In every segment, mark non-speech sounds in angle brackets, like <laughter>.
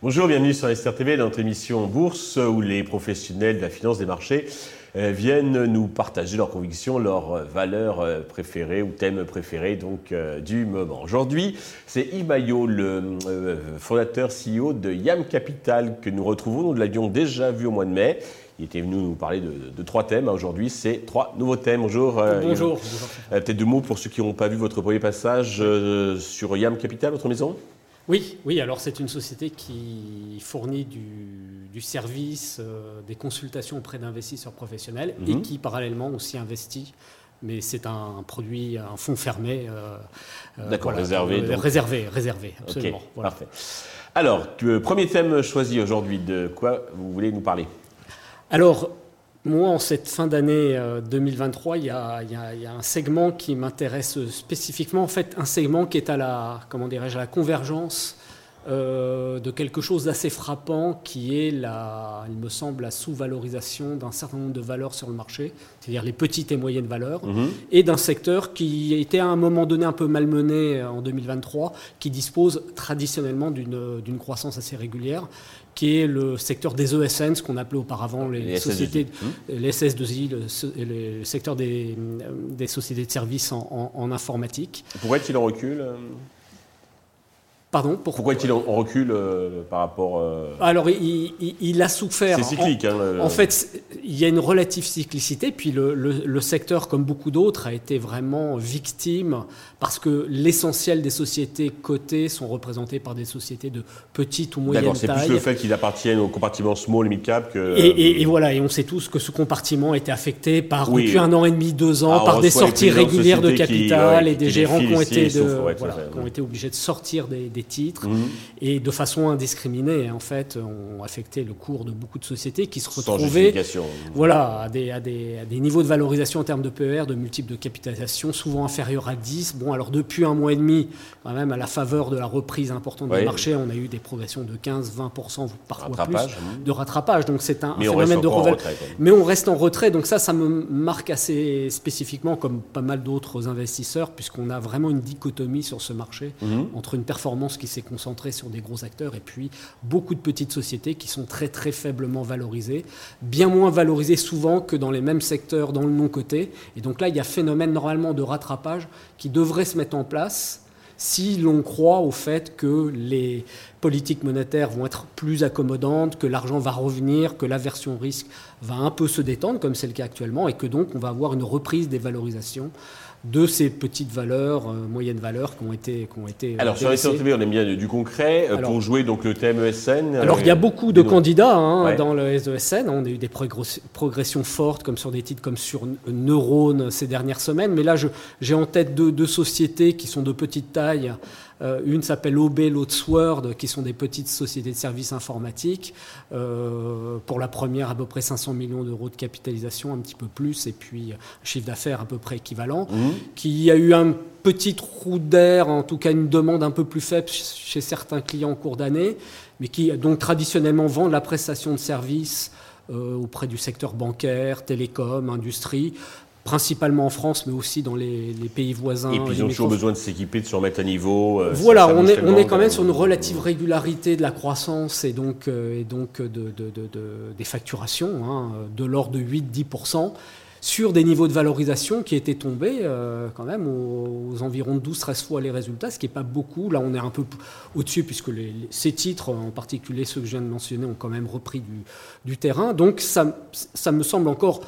Bonjour, bienvenue sur SRTV, dans notre émission Bourse, où les professionnels de la finance des marchés euh, viennent nous partager leurs convictions, leurs valeurs euh, préférées ou thèmes préférés donc, euh, du moment. Aujourd'hui, c'est Yves le fondateur CEO de Yam Capital, que nous retrouvons. Nous l'avions déjà vu au mois de mai. Il était venu nous parler de, trois thèmes. Aujourd'hui, c'est trois nouveaux thèmes. Bonjour. Bonjour. Peut-être deux mots pour ceux qui n'ont pas vu votre premier passage sur Yam Capital, votre maison? Oui, oui, alors c'est une société qui fournit du, service, euh, des consultations auprès d'investisseurs professionnels et mhm. qui parallèlement aussi investit mais c'est un produit, un fonds fermé. Euh, euh, D'accord, réservé. réservé, réservé, absolument. Parfait. Alors, premier thème choisi aujourd'hui, de quoi vous voulez nous parler? Alors, moi, en cette fin d'année 2023, euh, il y, a, un segment qui m'intéresse spécifiquement. En fait, un segment qui est à la, comment dirais-je, à la convergence euh, de quelque chose d'assez frappant, qui est, la, il me semble, la sous-valorisation d'un certain nombre de valeurs sur le marché, c'est-à-dire les petites et moyennes valeurs, mhm. et d'un secteur qui était à un moment donné un peu malmené en 2023, qui dispose traditionnellement d'une croissance assez régulière qui est le secteur des ESN, ce qu'on appelait auparavant les, sociétés, les SS2I, le, secteur des, des, sociétés de services en, en, informatique. Pourquoi est-il en recul Pardon Pourquoi est-il en recul euh, par rapport. Euh, Alors, il, a souffert. C'est cyclique. En, hein, en, fait, il y a une relative cyclicité, puis le, le secteur, comme beaucoup d'autres, a été vraiment victime parce que l'essentiel des sociétés cotées sont représentées par des sociétés de petite ou moyenne taille. c'est plus le fait qu'ils appartiennent au compartiment small et mid cap que. Et, voilà, et on sait tous que ce compartiment était affecté par depuis un an et demi, deux ans, ah, par des sorties régulières de capital et des gérants qui ont été, ont été obligés de sortir des, titres mhm. et de façon indiscriminée, en fait, ont affecté le cours de beaucoup de sociétés qui se retrouvaient, voilà, à des, à des, à des niveaux de valorisation en termes de PER, de multiples de capitalisation souvent inférieurs à 10. Bon, alors depuis un mois et demi, quand même, à la faveur de la reprise importante du marché, on a eu des progressions de 15, 20%, parfois plus, hein. de rattrapage. Donc c'est un, phénomène de retrait. Mais on reste en retrait, donc ça, ça me marque assez spécifiquement, comme pas mal d'autres investisseurs, puisqu'on a vraiment une dichotomie sur ce marché mhm. entre une performance qui s'est concentrée sur des gros acteurs et puis beaucoup de petites sociétés qui sont très très faiblement valorisées, bien moins valorisées souvent que dans les mêmes secteurs dans le non-coté. Et donc là, il y a phénomène normalement de rattrapage qui devrait se mettre en place si l'on croit au fait que les politiques monétaires vont être plus accommodantes, que l'argent va revenir, que l'aversion risque va un peu se détendre, comme c'est le cas actuellement, et que donc on va avoir une reprise des valorisations de ces petites valeurs, euh, moyennes valeurs qui ont été. Qui ont été euh, alors sur les on aime bien du concret euh, pour jouer donc le thème ESN. Alors il y a beaucoup de candidats hein, dans le ESN. On a eu des progressions fortes comme sur des titres comme sur Neurone ces dernières semaines. Mais là, j'ai en tête deux, sociétés qui sont de petite taille. une s'appelle OB, l'autre Sword, qui sont des petites sociétés de services informatiques. pour la première, à peu près 500 millions d'euros de capitalisation, un petit peu plus, et puis un chiffre d'affaires à peu près équivalent. Mmh qui a eu un petit trou d'air, en tout cas une demande un peu plus faible chez certains clients en cours d'année, mais qui donc traditionnellement vendent la prestation de services euh, auprès du secteur bancaire, télécom, industrie, principalement en France, mais aussi dans les, pays voisins. Et puis ils ont toujours besoin de s'équiper, de se remettre à niveau. Euh, voilà, on est, on est quand même sur une relative régularité de la croissance et donc, euh, et donc de, des facturations, hein, de l'ordre de 8-10% sur des niveaux de valorisation qui étaient tombés euh, quand même aux, environs de 12-13 fois les résultats, ce qui n'est pas beaucoup. Là, on est un peu au-dessus puisque ces titres, en particulier ceux que je viens de mentionner, ont quand même repris du, terrain. Donc ça, ça me semble encore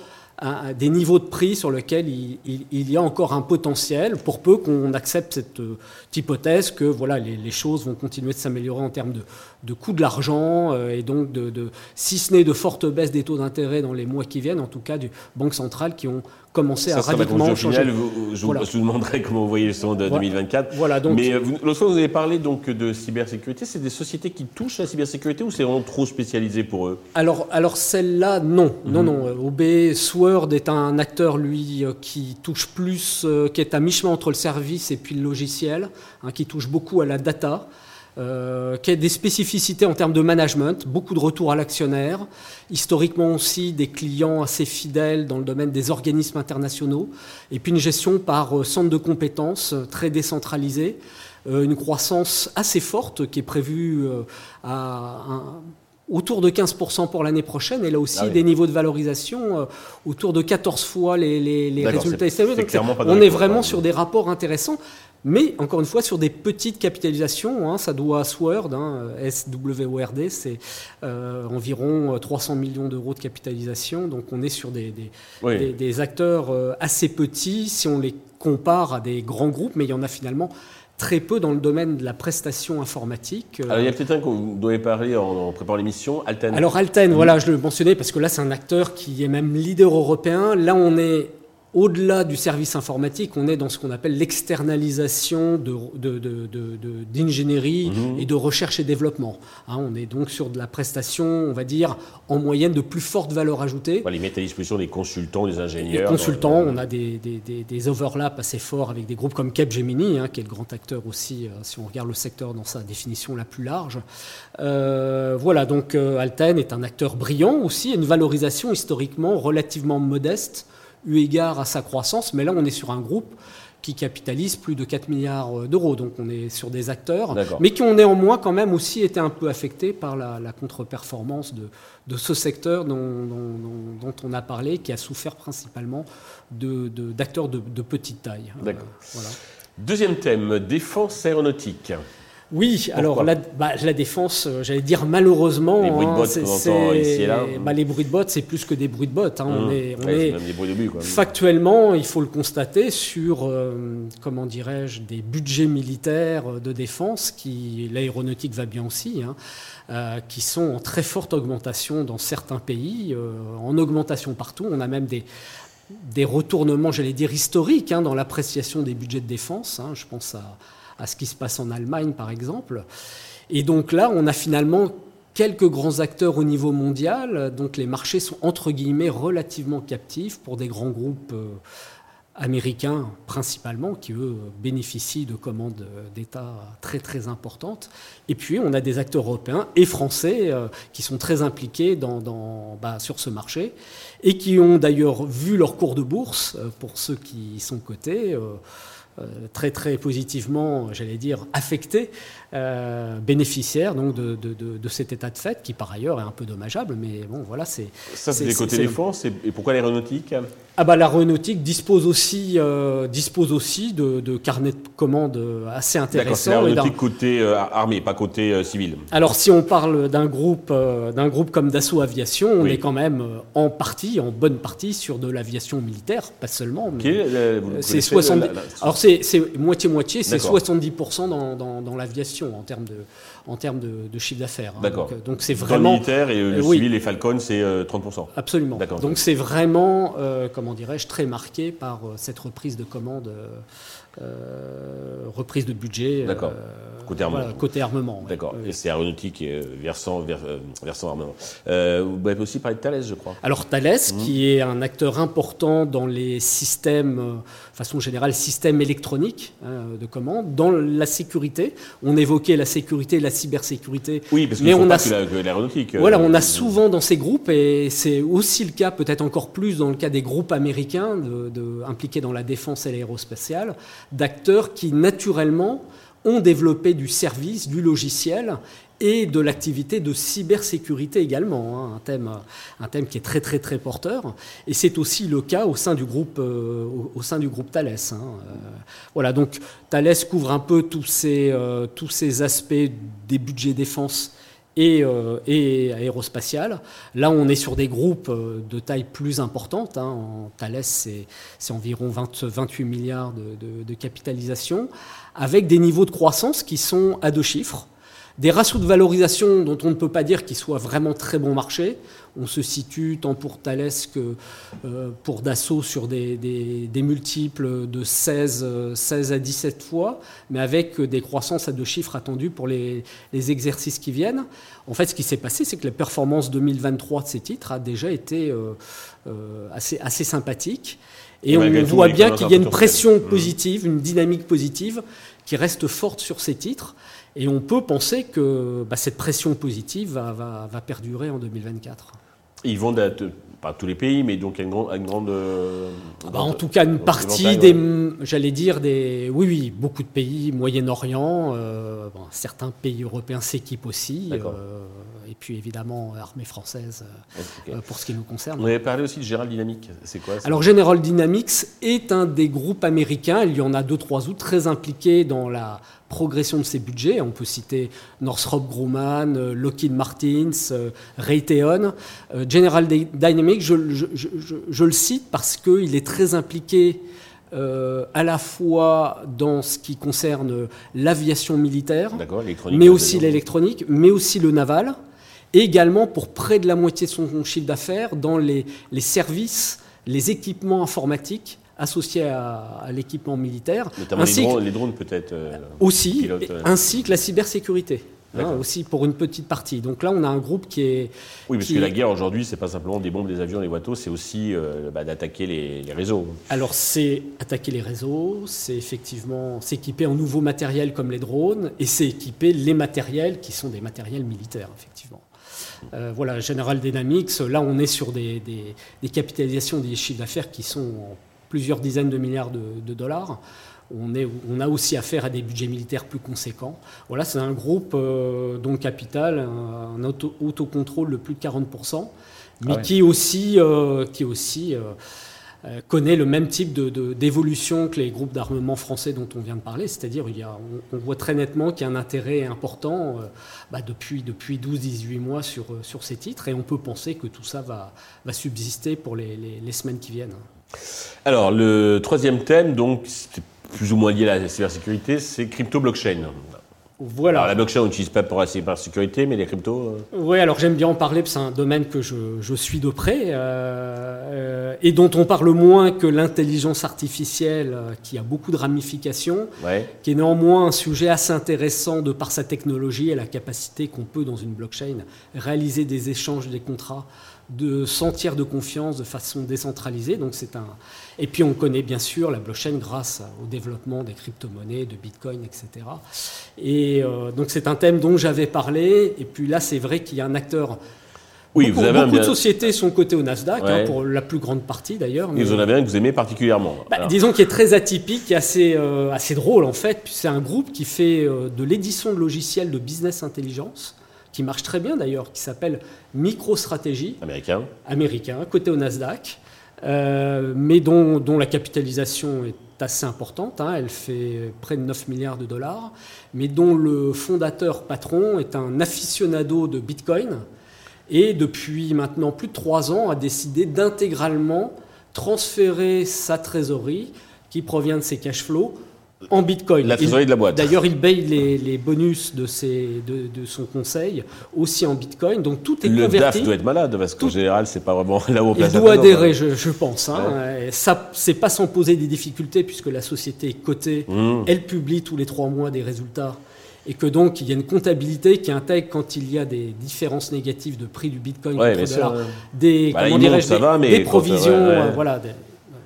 des niveaux de prix sur lesquels il, y a encore un potentiel, pour peu qu'on accepte cette euh, hypothèse que voilà, les, choses vont continuer de s'améliorer en termes de, de coût de l'argent, euh, et donc, de, si ce n'est de fortes baisses des taux d'intérêt dans les mois qui viennent, en tout cas du banques centrales qui ont commencé à radicalement changer. je, vous, demanderai <laughs> comment vous voyez le son de 2024. Voilà, donc, Mais euh, l'autre fois, vous avez parlé donc de cybersécurité. C'est des sociétés qui touchent la cybersécurité ou c'est vraiment trop spécialisé pour eux? Alors, alors celle-là, non. Non, mhm. non. OB Sword est un acteur, lui, euh, qui touche plus, qui est à mi-chemin entre le service et puis le logiciel, hein, qui touche beaucoup à la data. Euh, qui a des spécificités en termes de management, beaucoup de retours à l'actionnaire, historiquement aussi des clients assez fidèles dans le domaine des organismes internationaux, et puis une gestion par centre de compétences très décentralisée, une croissance assez forte qui est prévue à un, autour de 15% pour l'année prochaine, et là aussi ah des niveaux de valorisation euh, autour de 14 fois les, les, résultats estimés. on est vraiment sur des rapports intéressants, mais encore une fois sur des petites capitalisations. Hein, ça doit à Sword, hein, SWORD, c'est euh, environ 300 millions d'euros de capitalisation, donc on est sur des, des, des acteurs euh, assez petits si on les compare à des grands groupes, mais il y en a finalement très peu dans le domaine de la prestation informatique. Alors, il y a peut-être un qu'on devait parler en, préparant l'émission, Alten. Alors Alten, voilà, je le mentionnais parce que là c'est un acteur qui est même leader européen. Là on est au-delà du service informatique, on est dans ce qu'on appelle l'externalisation d'ingénierie de, de, mhm. et de recherche et développement. Hein, on est donc sur de la prestation, on va dire, en moyenne de plus forte valeur ajoutée. On les met à disposition des consultants, des ingénieurs. Des consultants, on a des, des, overlaps assez forts avec des groupes comme Capgemini, hein, qui est le grand acteur aussi, euh, si on regarde le secteur dans sa définition la plus large. Euh, voilà, donc euh, Alten est un acteur brillant aussi, une valorisation historiquement relativement modeste eu égard à sa croissance, mais là on est sur un groupe qui capitalise plus de 4 milliards d'euros. Donc on est sur des acteurs, mais qui ont néanmoins quand même aussi été un peu affectés par la, contre-performance de, de, ce secteur dont, dont, on a parlé, qui a souffert principalement d'acteurs de, de, petite taille. Voilà. Deuxième thème, défense aéronautique. Oui, alors la, bah, la, défense, euh, j'allais dire malheureusement. Les bruits de hein, bottes qu'on ici et là. Bah, les bruits de bottes, c'est plus que des bruits de bottes. Hein. on mmh. est, on est même des bruits de but, quoi. factuellement, il faut le constater, sur, euh, comment dirais-je, des budgets militaires de défense, qui l'aéronautique va bien aussi, hein, euh, qui sont en très forte augmentation dans certains pays, en augmentation partout. On a même des, des retournements, j'allais dire, historiques dans l'appréciation des budgets de défense. je pense à à ce qui se passe en Allemagne, par exemple. Et donc là, on a finalement quelques grands acteurs au niveau mondial, donc les marchés sont entre guillemets relativement captifs pour des grands groupes euh, américains principalement, qui eux bénéficient de commandes d'État très très importantes. Et puis on a des acteurs européens et français euh, qui sont très impliqués bah, sur ce marché et qui ont d'ailleurs vu leur cours de bourse, euh, pour ceux qui sont cotés, euh, très très positivement, j'allais dire, affecté, euh, bénéficiaire donc de, de, cet état de fait qui par ailleurs est un peu dommageable, mais bon voilà c'est. Ça c'est des côtés défense et pourquoi l'aéronautique? Ah bah l'aéronautique dispose aussi euh, dispose aussi de, de, carnets de commandes assez intéressants. D'accord, l'aéronautique côté armée, pas côté civil. Alors si on parle d'un groupe d'un groupe comme Dassault Aviation, on est quand même en partie, en bonne partie sur de l'aviation militaire, pas seulement. c'est 70. Alors c'est moitié-moitié, c'est 70% dans, dans, l'aviation en termes de, en termes de, chiffre d'affaires. Hein. D'accord. Donc c'est vraiment. le militaire et le civil, les Falcon, c'est 30%. Absolument. Donc c'est vraiment, euh, comment dirais-je, très marqué par euh, cette reprise de commande. Euh, euh, reprise de budget. D'accord. côté armement. côté armement. D'accord. Et c'est aéronautique et versant, versant armement. vous avez aussi parlé de Thales, je crois. Alors Thales, mmh. qui est un acteur important dans les systèmes façon générale, système électronique hein, de commande, dans la sécurité. On évoquait la sécurité et la cybersécurité. Oui, parce qu'il on a que l'aéronautique. Voilà, on a euh, souvent dans ces groupes, et c'est aussi le cas, peut-être encore plus dans le cas des groupes américains de, impliqués dans la défense et l'aérospatiale, d'acteurs qui naturellement ont développé du service, du logiciel, et de l'activité de cybersécurité également, hein, un, thème, un thème qui est très très très porteur. Et c'est aussi le cas au sein du groupe, euh, au, sein du groupe Thales. Hein, euh, voilà, donc Thales couvre un peu tous ces, euh, tous ces aspects des budgets défense et, et, aérospatial. Là, on est sur des groupes de taille plus importante. Hein. En Thales, c'est environ 20, 28 milliards de, de, capitalisation, avec des niveaux de croissance qui sont à deux chiffres. Des ratios de valorisation dont on ne peut pas dire qu'ils soient vraiment très bon marché. on se situe tant pour Thales que pour Dassault sur des, multiples de 16, 16, à 17 fois, mais avec des croissances à deux chiffres attendues pour les, exercices qui viennent. En fait, ce qui s'est passé, c'est que la performance 2023 de ces titres a déjà été assez, assez sympathique. Et on voit bien qu'il y a une pression mmh. positive, une dynamique positive qui reste forte sur ces titres. Et on peut penser que bah, cette pression positive va, va, perdurer en 2024. Ils vont pas tous les pays, mais donc une grande. Une grande euh, ah bah, en tout cas, une partie des. J'allais dire des. Oui, oui, beaucoup de pays, Moyen-Orient, euh, certains pays européens s'équipent aussi. Euh, et puis évidemment, armée française pour ce qui nous concerne. On avait parlé aussi de General Dynamics. C'est quoi Alors, General Dynamics est un des groupes américains. Il y en a deux, trois autres très impliqués dans la progression de ses budgets. On peut citer Northrop Grumman, euh, Lockheed Martin, euh, Raytheon. Euh, General Dynamics, je, le cite parce qu'il est très impliqué à la fois dans ce qui concerne l'aviation militaire, mais aussi l'électronique, mais aussi le naval, et également pour près de la moitié de son chiffre d'affaires dans les, les services, les équipements informatiques associés à, l'équipement militaire. Notamment ainsi les, drones, peut-être euh, Aussi, euh. ainsi que la cybersécurité. Hein, aussi pour une petite partie. Donc là, on a un groupe qui est. Oui, parce que la guerre aujourd'hui, c'est pas simplement des bombes, des avions, des bateaux, c'est aussi euh, bah, d'attaquer les, réseaux. Alors c'est attaquer les réseaux, c'est effectivement s'équiper en nouveaux matériels comme les drones, et c'est équiper les matériels qui sont des matériels militaires, effectivement. voilà, General Dynamics, là on est sur des, des, des capitalisations des chiffres d'affaires qui sont en plusieurs dizaines de milliards de, dollars. On, est, on, a aussi affaire à des budgets militaires plus conséquents. Voilà, c'est un groupe euh, dont le capital, un, auto, autocontrôle de plus de 40%, mais ah qui aussi, euh, qui aussi euh, connaît le même type d'évolution que les groupes d'armement français dont on vient de parler, c'est-à-dire on, on, voit très nettement qu'il y a un intérêt important bah, depuis, depuis 12-18 mois sur, sur ces titres, et on peut penser que tout ça va, va subsister pour les, les semaines qui viennent. Alors, le troisième thème, donc, c'est plus ou moins lié à la cybersécurité, c'est crypto-blockchain. Voilà. Alors, la blockchain, on n'utilise pas pour la cybersécurité, mais les cryptos. Euh. Oui, alors j'aime bien en parler, parce que c'est un domaine que je, suis de près, euh, euh, et dont on parle moins que l'intelligence artificielle, qui a beaucoup de ramifications, qui est néanmoins un sujet assez intéressant de par sa technologie et la capacité qu'on peut, dans une blockchain, réaliser des échanges, des contrats de sentir de confiance de façon décentralisée. Donc c'est un... Et puis on connaît bien sûr la blockchain grâce au développement des crypto-monnaies, de Bitcoin, etc. Et euh, donc c'est un thème dont j'avais parlé. Et puis là, c'est vrai qu'il y a un acteur. Oui, beaucoup, vous avez beaucoup de sociétés sont cotées au Nasdaq, hein, pour la plus grande partie d'ailleurs. Mais... vous en avez un que vous aimez particulièrement. Bah, disons qu'il est très atypique et assez, euh, assez drôle en fait. C'est un groupe qui fait euh, de l'édition de logiciels de business intelligence qui marche très bien d'ailleurs, qui s'appelle MicroStrategy. Américain. Américain, côté au Nasdaq, euh, mais dont, dont, la capitalisation est assez importante. Hein. elle fait près de 9 milliards de dollars, mais dont le fondateur patron est un aficionado de Bitcoin et depuis maintenant plus de 3 ans a décidé d'intégralement transférer sa trésorerie qui provient de ses cash flows en bitcoin. La trésorerie de la boîte. D'ailleurs, il paye les, bonus de, ses, de, son conseil aussi en bitcoin. Donc tout est le converti. Le DAF doit être malade parce qu'en général, c'est pas vraiment là où on place Il doit adhérer, je, pense. Hein. Ça, c'est pas sans poser des difficultés puisque la société est cotée. Mmh. Elle publie tous les trois mois des résultats et que donc il y a une comptabilité qui intègre quand il y a des différences négatives de prix du bitcoin ouais, des, bah, des, provisions, euh, voilà,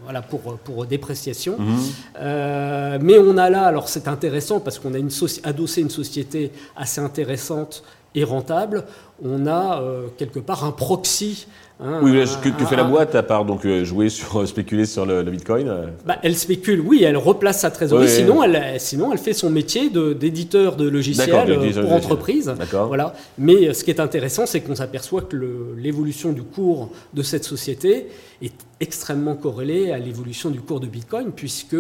voilà, pour, pour dépréciation. Mhm. Euh, mais on a là, alors c'est intéressant parce qu'on a une adossé une société assez intéressante et rentable, on a euh, quelque part un proxy Hein, oui, que, fait la boîte à part donc euh, jouer sur spéculer sur le, Bitcoin bah, Elle spécule, oui, elle replace sa trésorerie. sinon, elle, sinon, elle fait son métier d'éditeur de, logiciels pour entreprise. Voilà. Mais ce qui est intéressant, c'est qu'on s'aperçoit que l'évolution du cours de cette société est extrêmement corrélée à l'évolution du cours de Bitcoin, puisque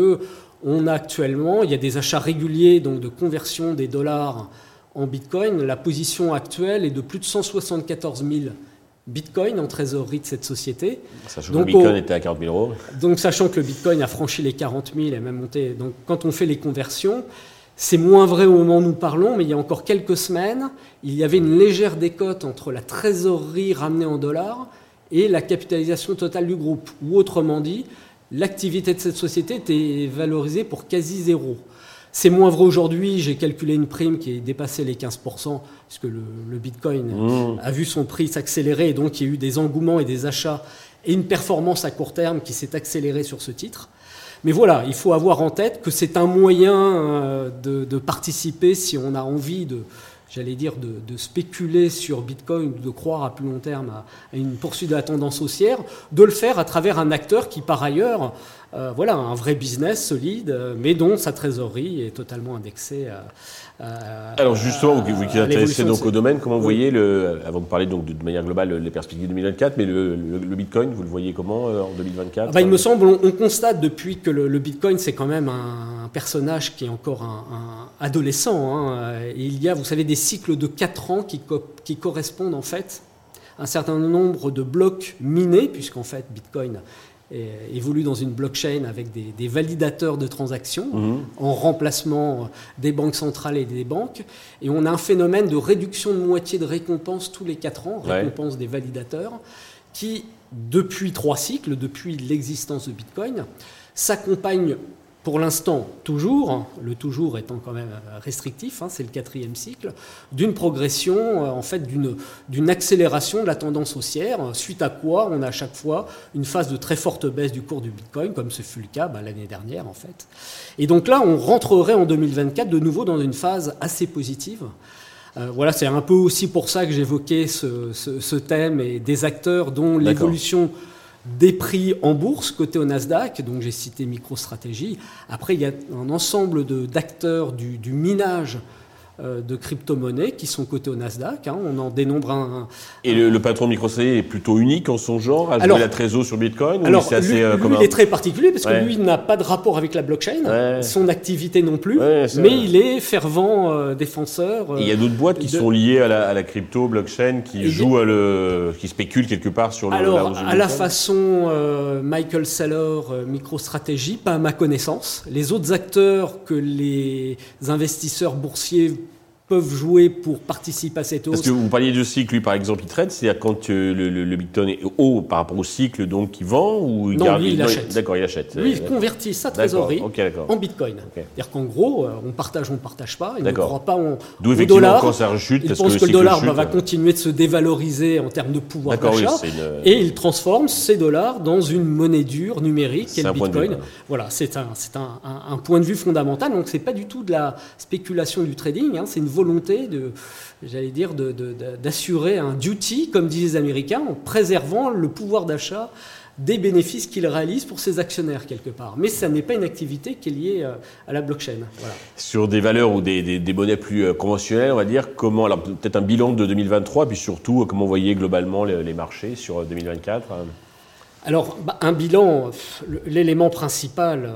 on a actuellement, il y a des achats réguliers donc de conversion des dollars en Bitcoin. La position actuelle est de plus de 174 000 Bitcoin en trésorerie de cette société. Sachant donc, que le Bitcoin était à 40 000 euros. Donc, sachant que le Bitcoin a franchi les 40 000 et même monté. Donc, quand on fait les conversions, C'est moins vrai au moment où nous parlons, mais il y a encore quelques semaines, il y avait une légère décote entre la trésorerie ramenée en dollars et la capitalisation totale du groupe. Ou autrement dit, l'activité de cette société était valorisée pour quasi zéro. C'est moins vrai aujourd'hui. J'ai calculé une prime qui est dépassé les 15%, puisque le, le Bitcoin mmh. a vu son prix s'accélérer, et donc il y a eu des engouements et des achats, et une performance à court terme qui s'est accélérée sur ce titre. Mais voilà, il faut avoir en tête que c'est un moyen euh, de, participer si on a envie de, j'allais dire, de, spéculer sur Bitcoin, de croire à plus long terme à, une poursuite de la tendance haussière, de le faire à travers un acteur qui, par ailleurs, euh, voilà, un vrai business solide, euh, mais dont sa trésorerie est totalement indexée à, alors justement, vous, vous qui êtes intéressé donc au domaine, comment vous voyez, le, avant de parler donc de, manière globale les perspectives 2024, mais le, Bitcoin, vous le voyez comment euh, en 2024 ah bah, Il me semble, on, constate depuis que le, Bitcoin, c'est quand même un, personnage qui est encore un, adolescent. Hein. il y a, vous savez, des cycles de 4 ans qui, qui correspondent en fait à un certain nombre de blocs minés, puisqu'en fait Bitcoin évolue dans une blockchain avec des, validateurs de transactions mhm. en remplacement des banques centrales et des banques. Et on a un phénomène de réduction de moitié de récompense tous les quatre ans, récompense des validateurs, qui, depuis trois cycles, depuis l'existence de Bitcoin, s'accompagne pour l'instant, toujours, le toujours étant quand même restrictif, hein, c'est le quatrième cycle, d'une progression, euh, en fait, d'une accélération de la tendance haussière, suite à quoi on a à chaque fois une phase de très forte baisse du cours du Bitcoin, comme ce fut le cas bah, l'année dernière, en fait. Et donc là, on rentrerait en 2024 de nouveau dans une phase assez positive. Euh, voilà, c'est un peu aussi pour ça que j'évoquais ce, ce, thème et des acteurs dont l'évolution des prix en bourse côté au Nasdaq, donc j'ai cité MicroStratégie. Après, il y a un ensemble d'acteurs du, du, minage de crypto-monnaies qui sont cotées au Nasdaq. Hein. on en dénombre un. Et le, patron de MicroStrategy est plutôt unique en son genre, à jouer la trésor sur Bitcoin Alors, lui, euh, il est très particulier parce que lui, n'a pas de rapport avec la blockchain, son activité non plus, mais il est fervent euh, défenseur. il y a d'autres boîtes qui sont liées à la, crypto, blockchain, qui jouent, à le, qui spéculent quelque part sur le. Alors, à la façon Michael Saylor, MicroStrategy, pas à ma connaissance. Les autres acteurs que les investisseurs boursiers peuvent jouer pour participer à cette hausse. Parce que vous parliez de cycle, lui par exemple, il trade, c'est-à-dire quand euh, le, Bitcoin est haut par rapport au cycle, donc il vend ou il non, lui, il achète. D'accord, il achète. Lui, il convertit sa trésorerie en Bitcoin. C'est-à-dire qu'en gros, euh, on partage, on ne partage pas, il ne croit pas en, D'où effectivement dollar. quand ça rechute, il pense que, le dollar va euh. continuer de se dévaloriser en termes de pouvoir d'achat, et il transforme ces dollars dans une monnaie dure numérique, qui est le Bitcoin. Voilà, c'est un, un, un, point de vue fondamental, donc c'est pas du tout de la spéculation du trading, hein, c'est une volonté de, j'allais dire, d'assurer un duty, comme disent les Américains, en préservant le pouvoir d'achat des bénéfices qu'ils réalisent pour ses actionnaires quelque part. Mais ça n'est pas une activité qui est liée euh, à la blockchain. Sur des valeurs ou des, des, monnaies plus euh, conventionnelles, on va dire, comment, alors peut-être un bilan de 2023, puis surtout, euh, comment vous voyez globalement les, marchés sur 2024 Alors, bah, un bilan, l'élément principal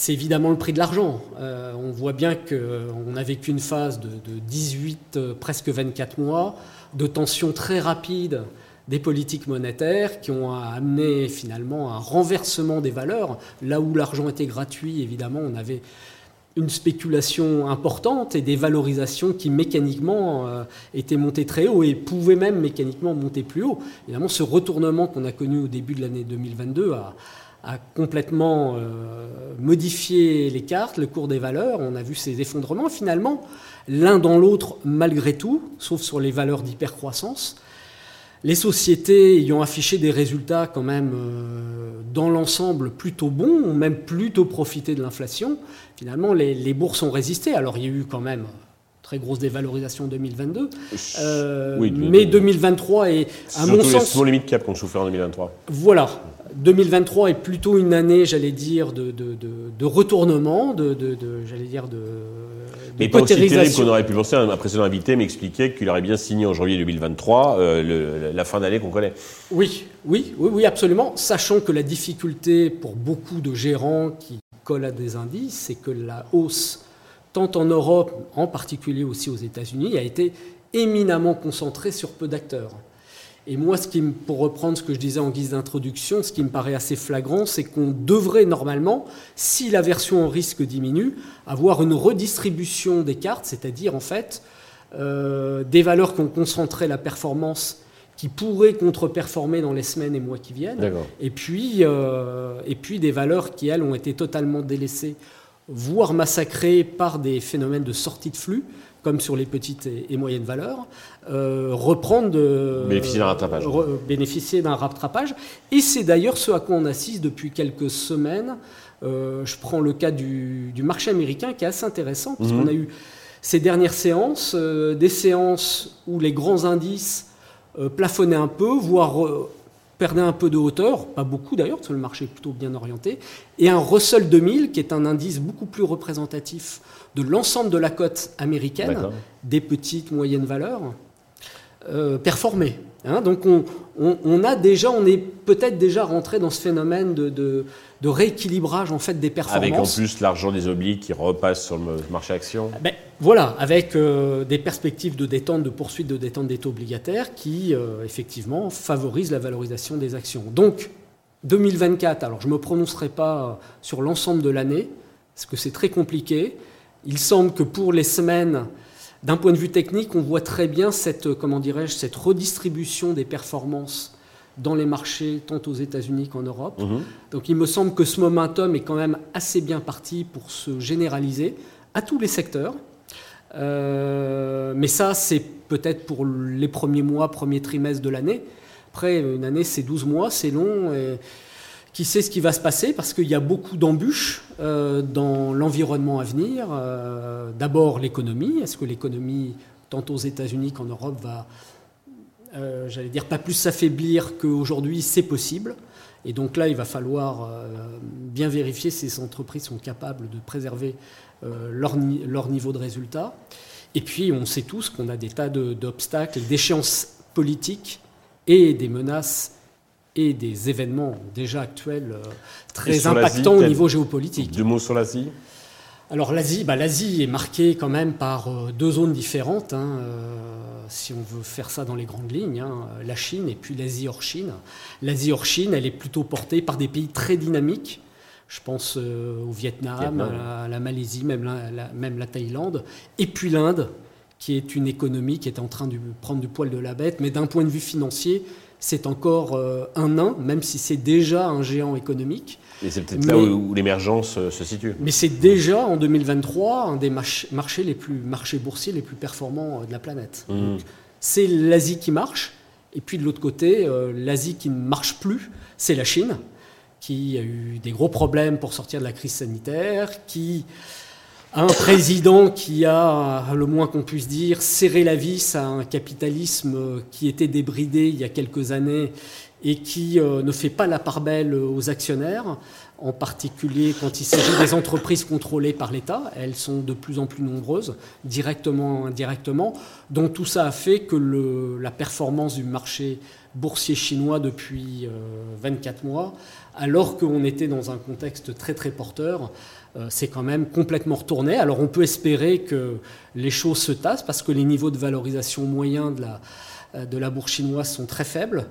c'est évidemment le prix de l'argent. Euh, on voit bien qu'on a vécu une phase de, 18, euh, presque 24 mois, de tensions très rapides des politiques monétaires qui ont amené finalement un renversement des valeurs. Là où l'argent était gratuit, évidemment, on avait une spéculation importante et des valorisations qui mécaniquement euh, étaient montées très haut et pouvaient même mécaniquement monter plus haut. Évidemment, ce retournement qu'on a connu au début de l'année 2022 a, a complètement euh, modifié les cartes, le cours des valeurs. On a vu ces effondrements. Finalement, l'un dans l'autre, malgré tout, sauf sur les valeurs d'hypercroissance, les sociétés ayant affiché des résultats quand même euh, dans l'ensemble plutôt bons, ont même plutôt profité de l'inflation, finalement les, bourses ont résisté. Alors il y a eu quand même très grosse dévalorisation en 2022. Euh, mais 2023 est, à mon sens... C'est limite cap qu'on souffert en 2023. Voilà. 2023 est plutôt une année, j'allais dire, de, de, retournement, de, j'allais dire, de. Mais pas aussi terrible qu'on aurait pu penser. Un précédent invité m'expliquait qu'il aurait bien signé en janvier 2023 euh, la fin d'année qu'on connaît. Oui, oui, oui, oui, absolument. Sachant que la difficulté pour beaucoup de gérants qui collent à des indices, c'est que la hausse, tant en Europe, en particulier aussi aux États-Unis, a été éminemment concentrée sur peu d'acteurs. Et moi, ce qui, pour reprendre ce que je disais en guise d'introduction, ce qui me paraît assez flagrant, c'est qu'on devrait normalement, si la version en risque diminue, avoir une redistribution des cartes, c'est-à-dire en fait euh, des valeurs qui ont concentré la performance qui pourraient contre-performer dans les semaines et mois qui viennent, et puis, euh, et puis des valeurs qui, elles, ont été totalement délaissées, voire massacrées par des phénomènes de sortie de flux, comme sur les petites et, moyennes valeurs, euh, reprendre de, bénéficier d'un rattrapage. bénéficier d'un rattrapage. Et c'est d'ailleurs ce à quoi on assiste depuis quelques semaines. Euh, je prends le cas du, marché américain qui est assez intéressant, parce qu'on mhm. a eu ces dernières séances, des séances où les grands indices euh, plafonner un peu, voire euh, perdait un peu de hauteur, pas beaucoup d'ailleurs, parce que le marché est plutôt bien orienté, et un Russell 2000, qui est un indice beaucoup plus représentatif de l'ensemble de la cote américaine, des petites, moyennes valeurs, euh, performé. Hein. donc on, a déjà, on est peut-être déjà rentré dans ce phénomène de, rééquilibrage en fait des performances. Avec en plus l'argent des obliques qui repasse sur le marché action. Ben, voilà, avec euh, des perspectives de détente, de poursuite de détente des taux obligataires qui euh, effectivement favorisent la valorisation des actions. Donc 2024, alors je ne me prononcerai pas sur l'ensemble de l'année parce que c'est très compliqué. Il semble que pour les semaines d'un point de vue technique, on voit très bien cette, euh, comment dirais-je, cette redistribution des performances dans les marchés, tant aux États-Unis qu'en Europe. Mhm. Donc il me semble que ce momentum est quand même assez bien parti pour se généraliser à tous les secteurs. Euh, mais ça, c'est peut-être pour les premiers mois, premiers trimestres de l'année. Après, une année, c'est 12 mois, c'est long. Et qui sait ce qui va se passer parce qu'il y a beaucoup d'embûches euh, dans l'environnement à venir. Euh, d'abord l'économie. Est-ce que l'économie, tant aux États-Unis qu'en Europe, va, euh, j'allais dire, pas plus s'affaiblir qu'aujourd'hui? C'est possible. Et donc là, il va falloir bien vérifier si ces entreprises sont capables de préserver leur, leur, niveau de résultat. Et puis, on sait tous qu'on a des tas d'obstacles, d'échéances politiques et des menaces et des événements déjà actuels euh, très impactants au niveau géopolitique. Deux mots sur l'Asie? Alors l'Asie, bah, l'Asie est marquée quand même par euh, deux zones différentes, hein, euh, si on veut faire ça dans les grandes lignes, hein, la Chine et puis l'Asie hors Chine. L'Asie hors Chine, elle est plutôt portée par des pays très dynamiques. Je pense au Vietnam, À, la, Malaisie, même la, même la Thaïlande, et puis l'Inde, qui est une économie qui est en train de prendre du poil de la bête, mais d'un point de vue financier, c'est encore euh, un nain, même si c'est déjà un géant économique. Et c'est peut-être là où, l'émergence euh, se situe. Mais c'est déjà en 2023 un des marchés, les plus, marchés boursiers les plus performants euh, de la planète. Mmh. C'est l'Asie qui marche, et puis de l'autre côté, l'Asie qui ne marche plus, c'est la Chine, qui a eu des gros problèmes pour sortir de la crise sanitaire, qui un président qui a, le moins qu'on puisse dire, serré la vis à un capitalisme qui était débridé il y a quelques années et qui euh, ne fait pas la part belle aux actionnaires, en particulier quand il s'agit des entreprises contrôlées par l'État. Elles sont de plus en plus nombreuses, directement indirectement. Donc tout ça a fait que la performance du marché boursier chinois depuis 24 euh, mois, alors qu'on était dans un contexte très très porteur, c'est quand même complètement retourné. Alors on peut espérer que les choses se tassent parce que les niveaux de valorisation moyens de la, euh, de la bourse chinoise sont très faibles.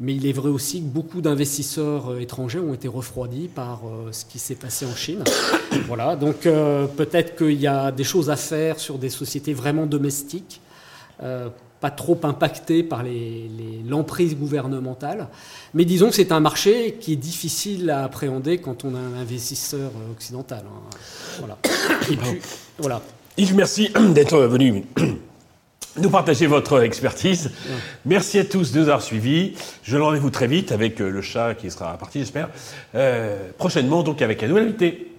Mais il est vrai aussi que beaucoup d'investisseurs euh, étrangers ont été refroidis par ce qui s'est passé en Chine. <coughs> voilà, donc peut-être qu'il y a des choses à faire sur des sociétés vraiment domestiques pas trop impacté par l'emprise les, gouvernementale. Mais disons que c'est un marché qui est difficile à appréhender quand on a un investisseur occidental. Hein. Voilà. <coughs> Et puis, voilà. Yves, merci <coughs> d'être venu <coughs> nous partager votre expertise. Merci à tous de nous avoir suivis. Je le rendez-vous très vite avec euh, le chat qui sera parti, j'espère. Euh, prochainement, donc, avec un nouvel invité.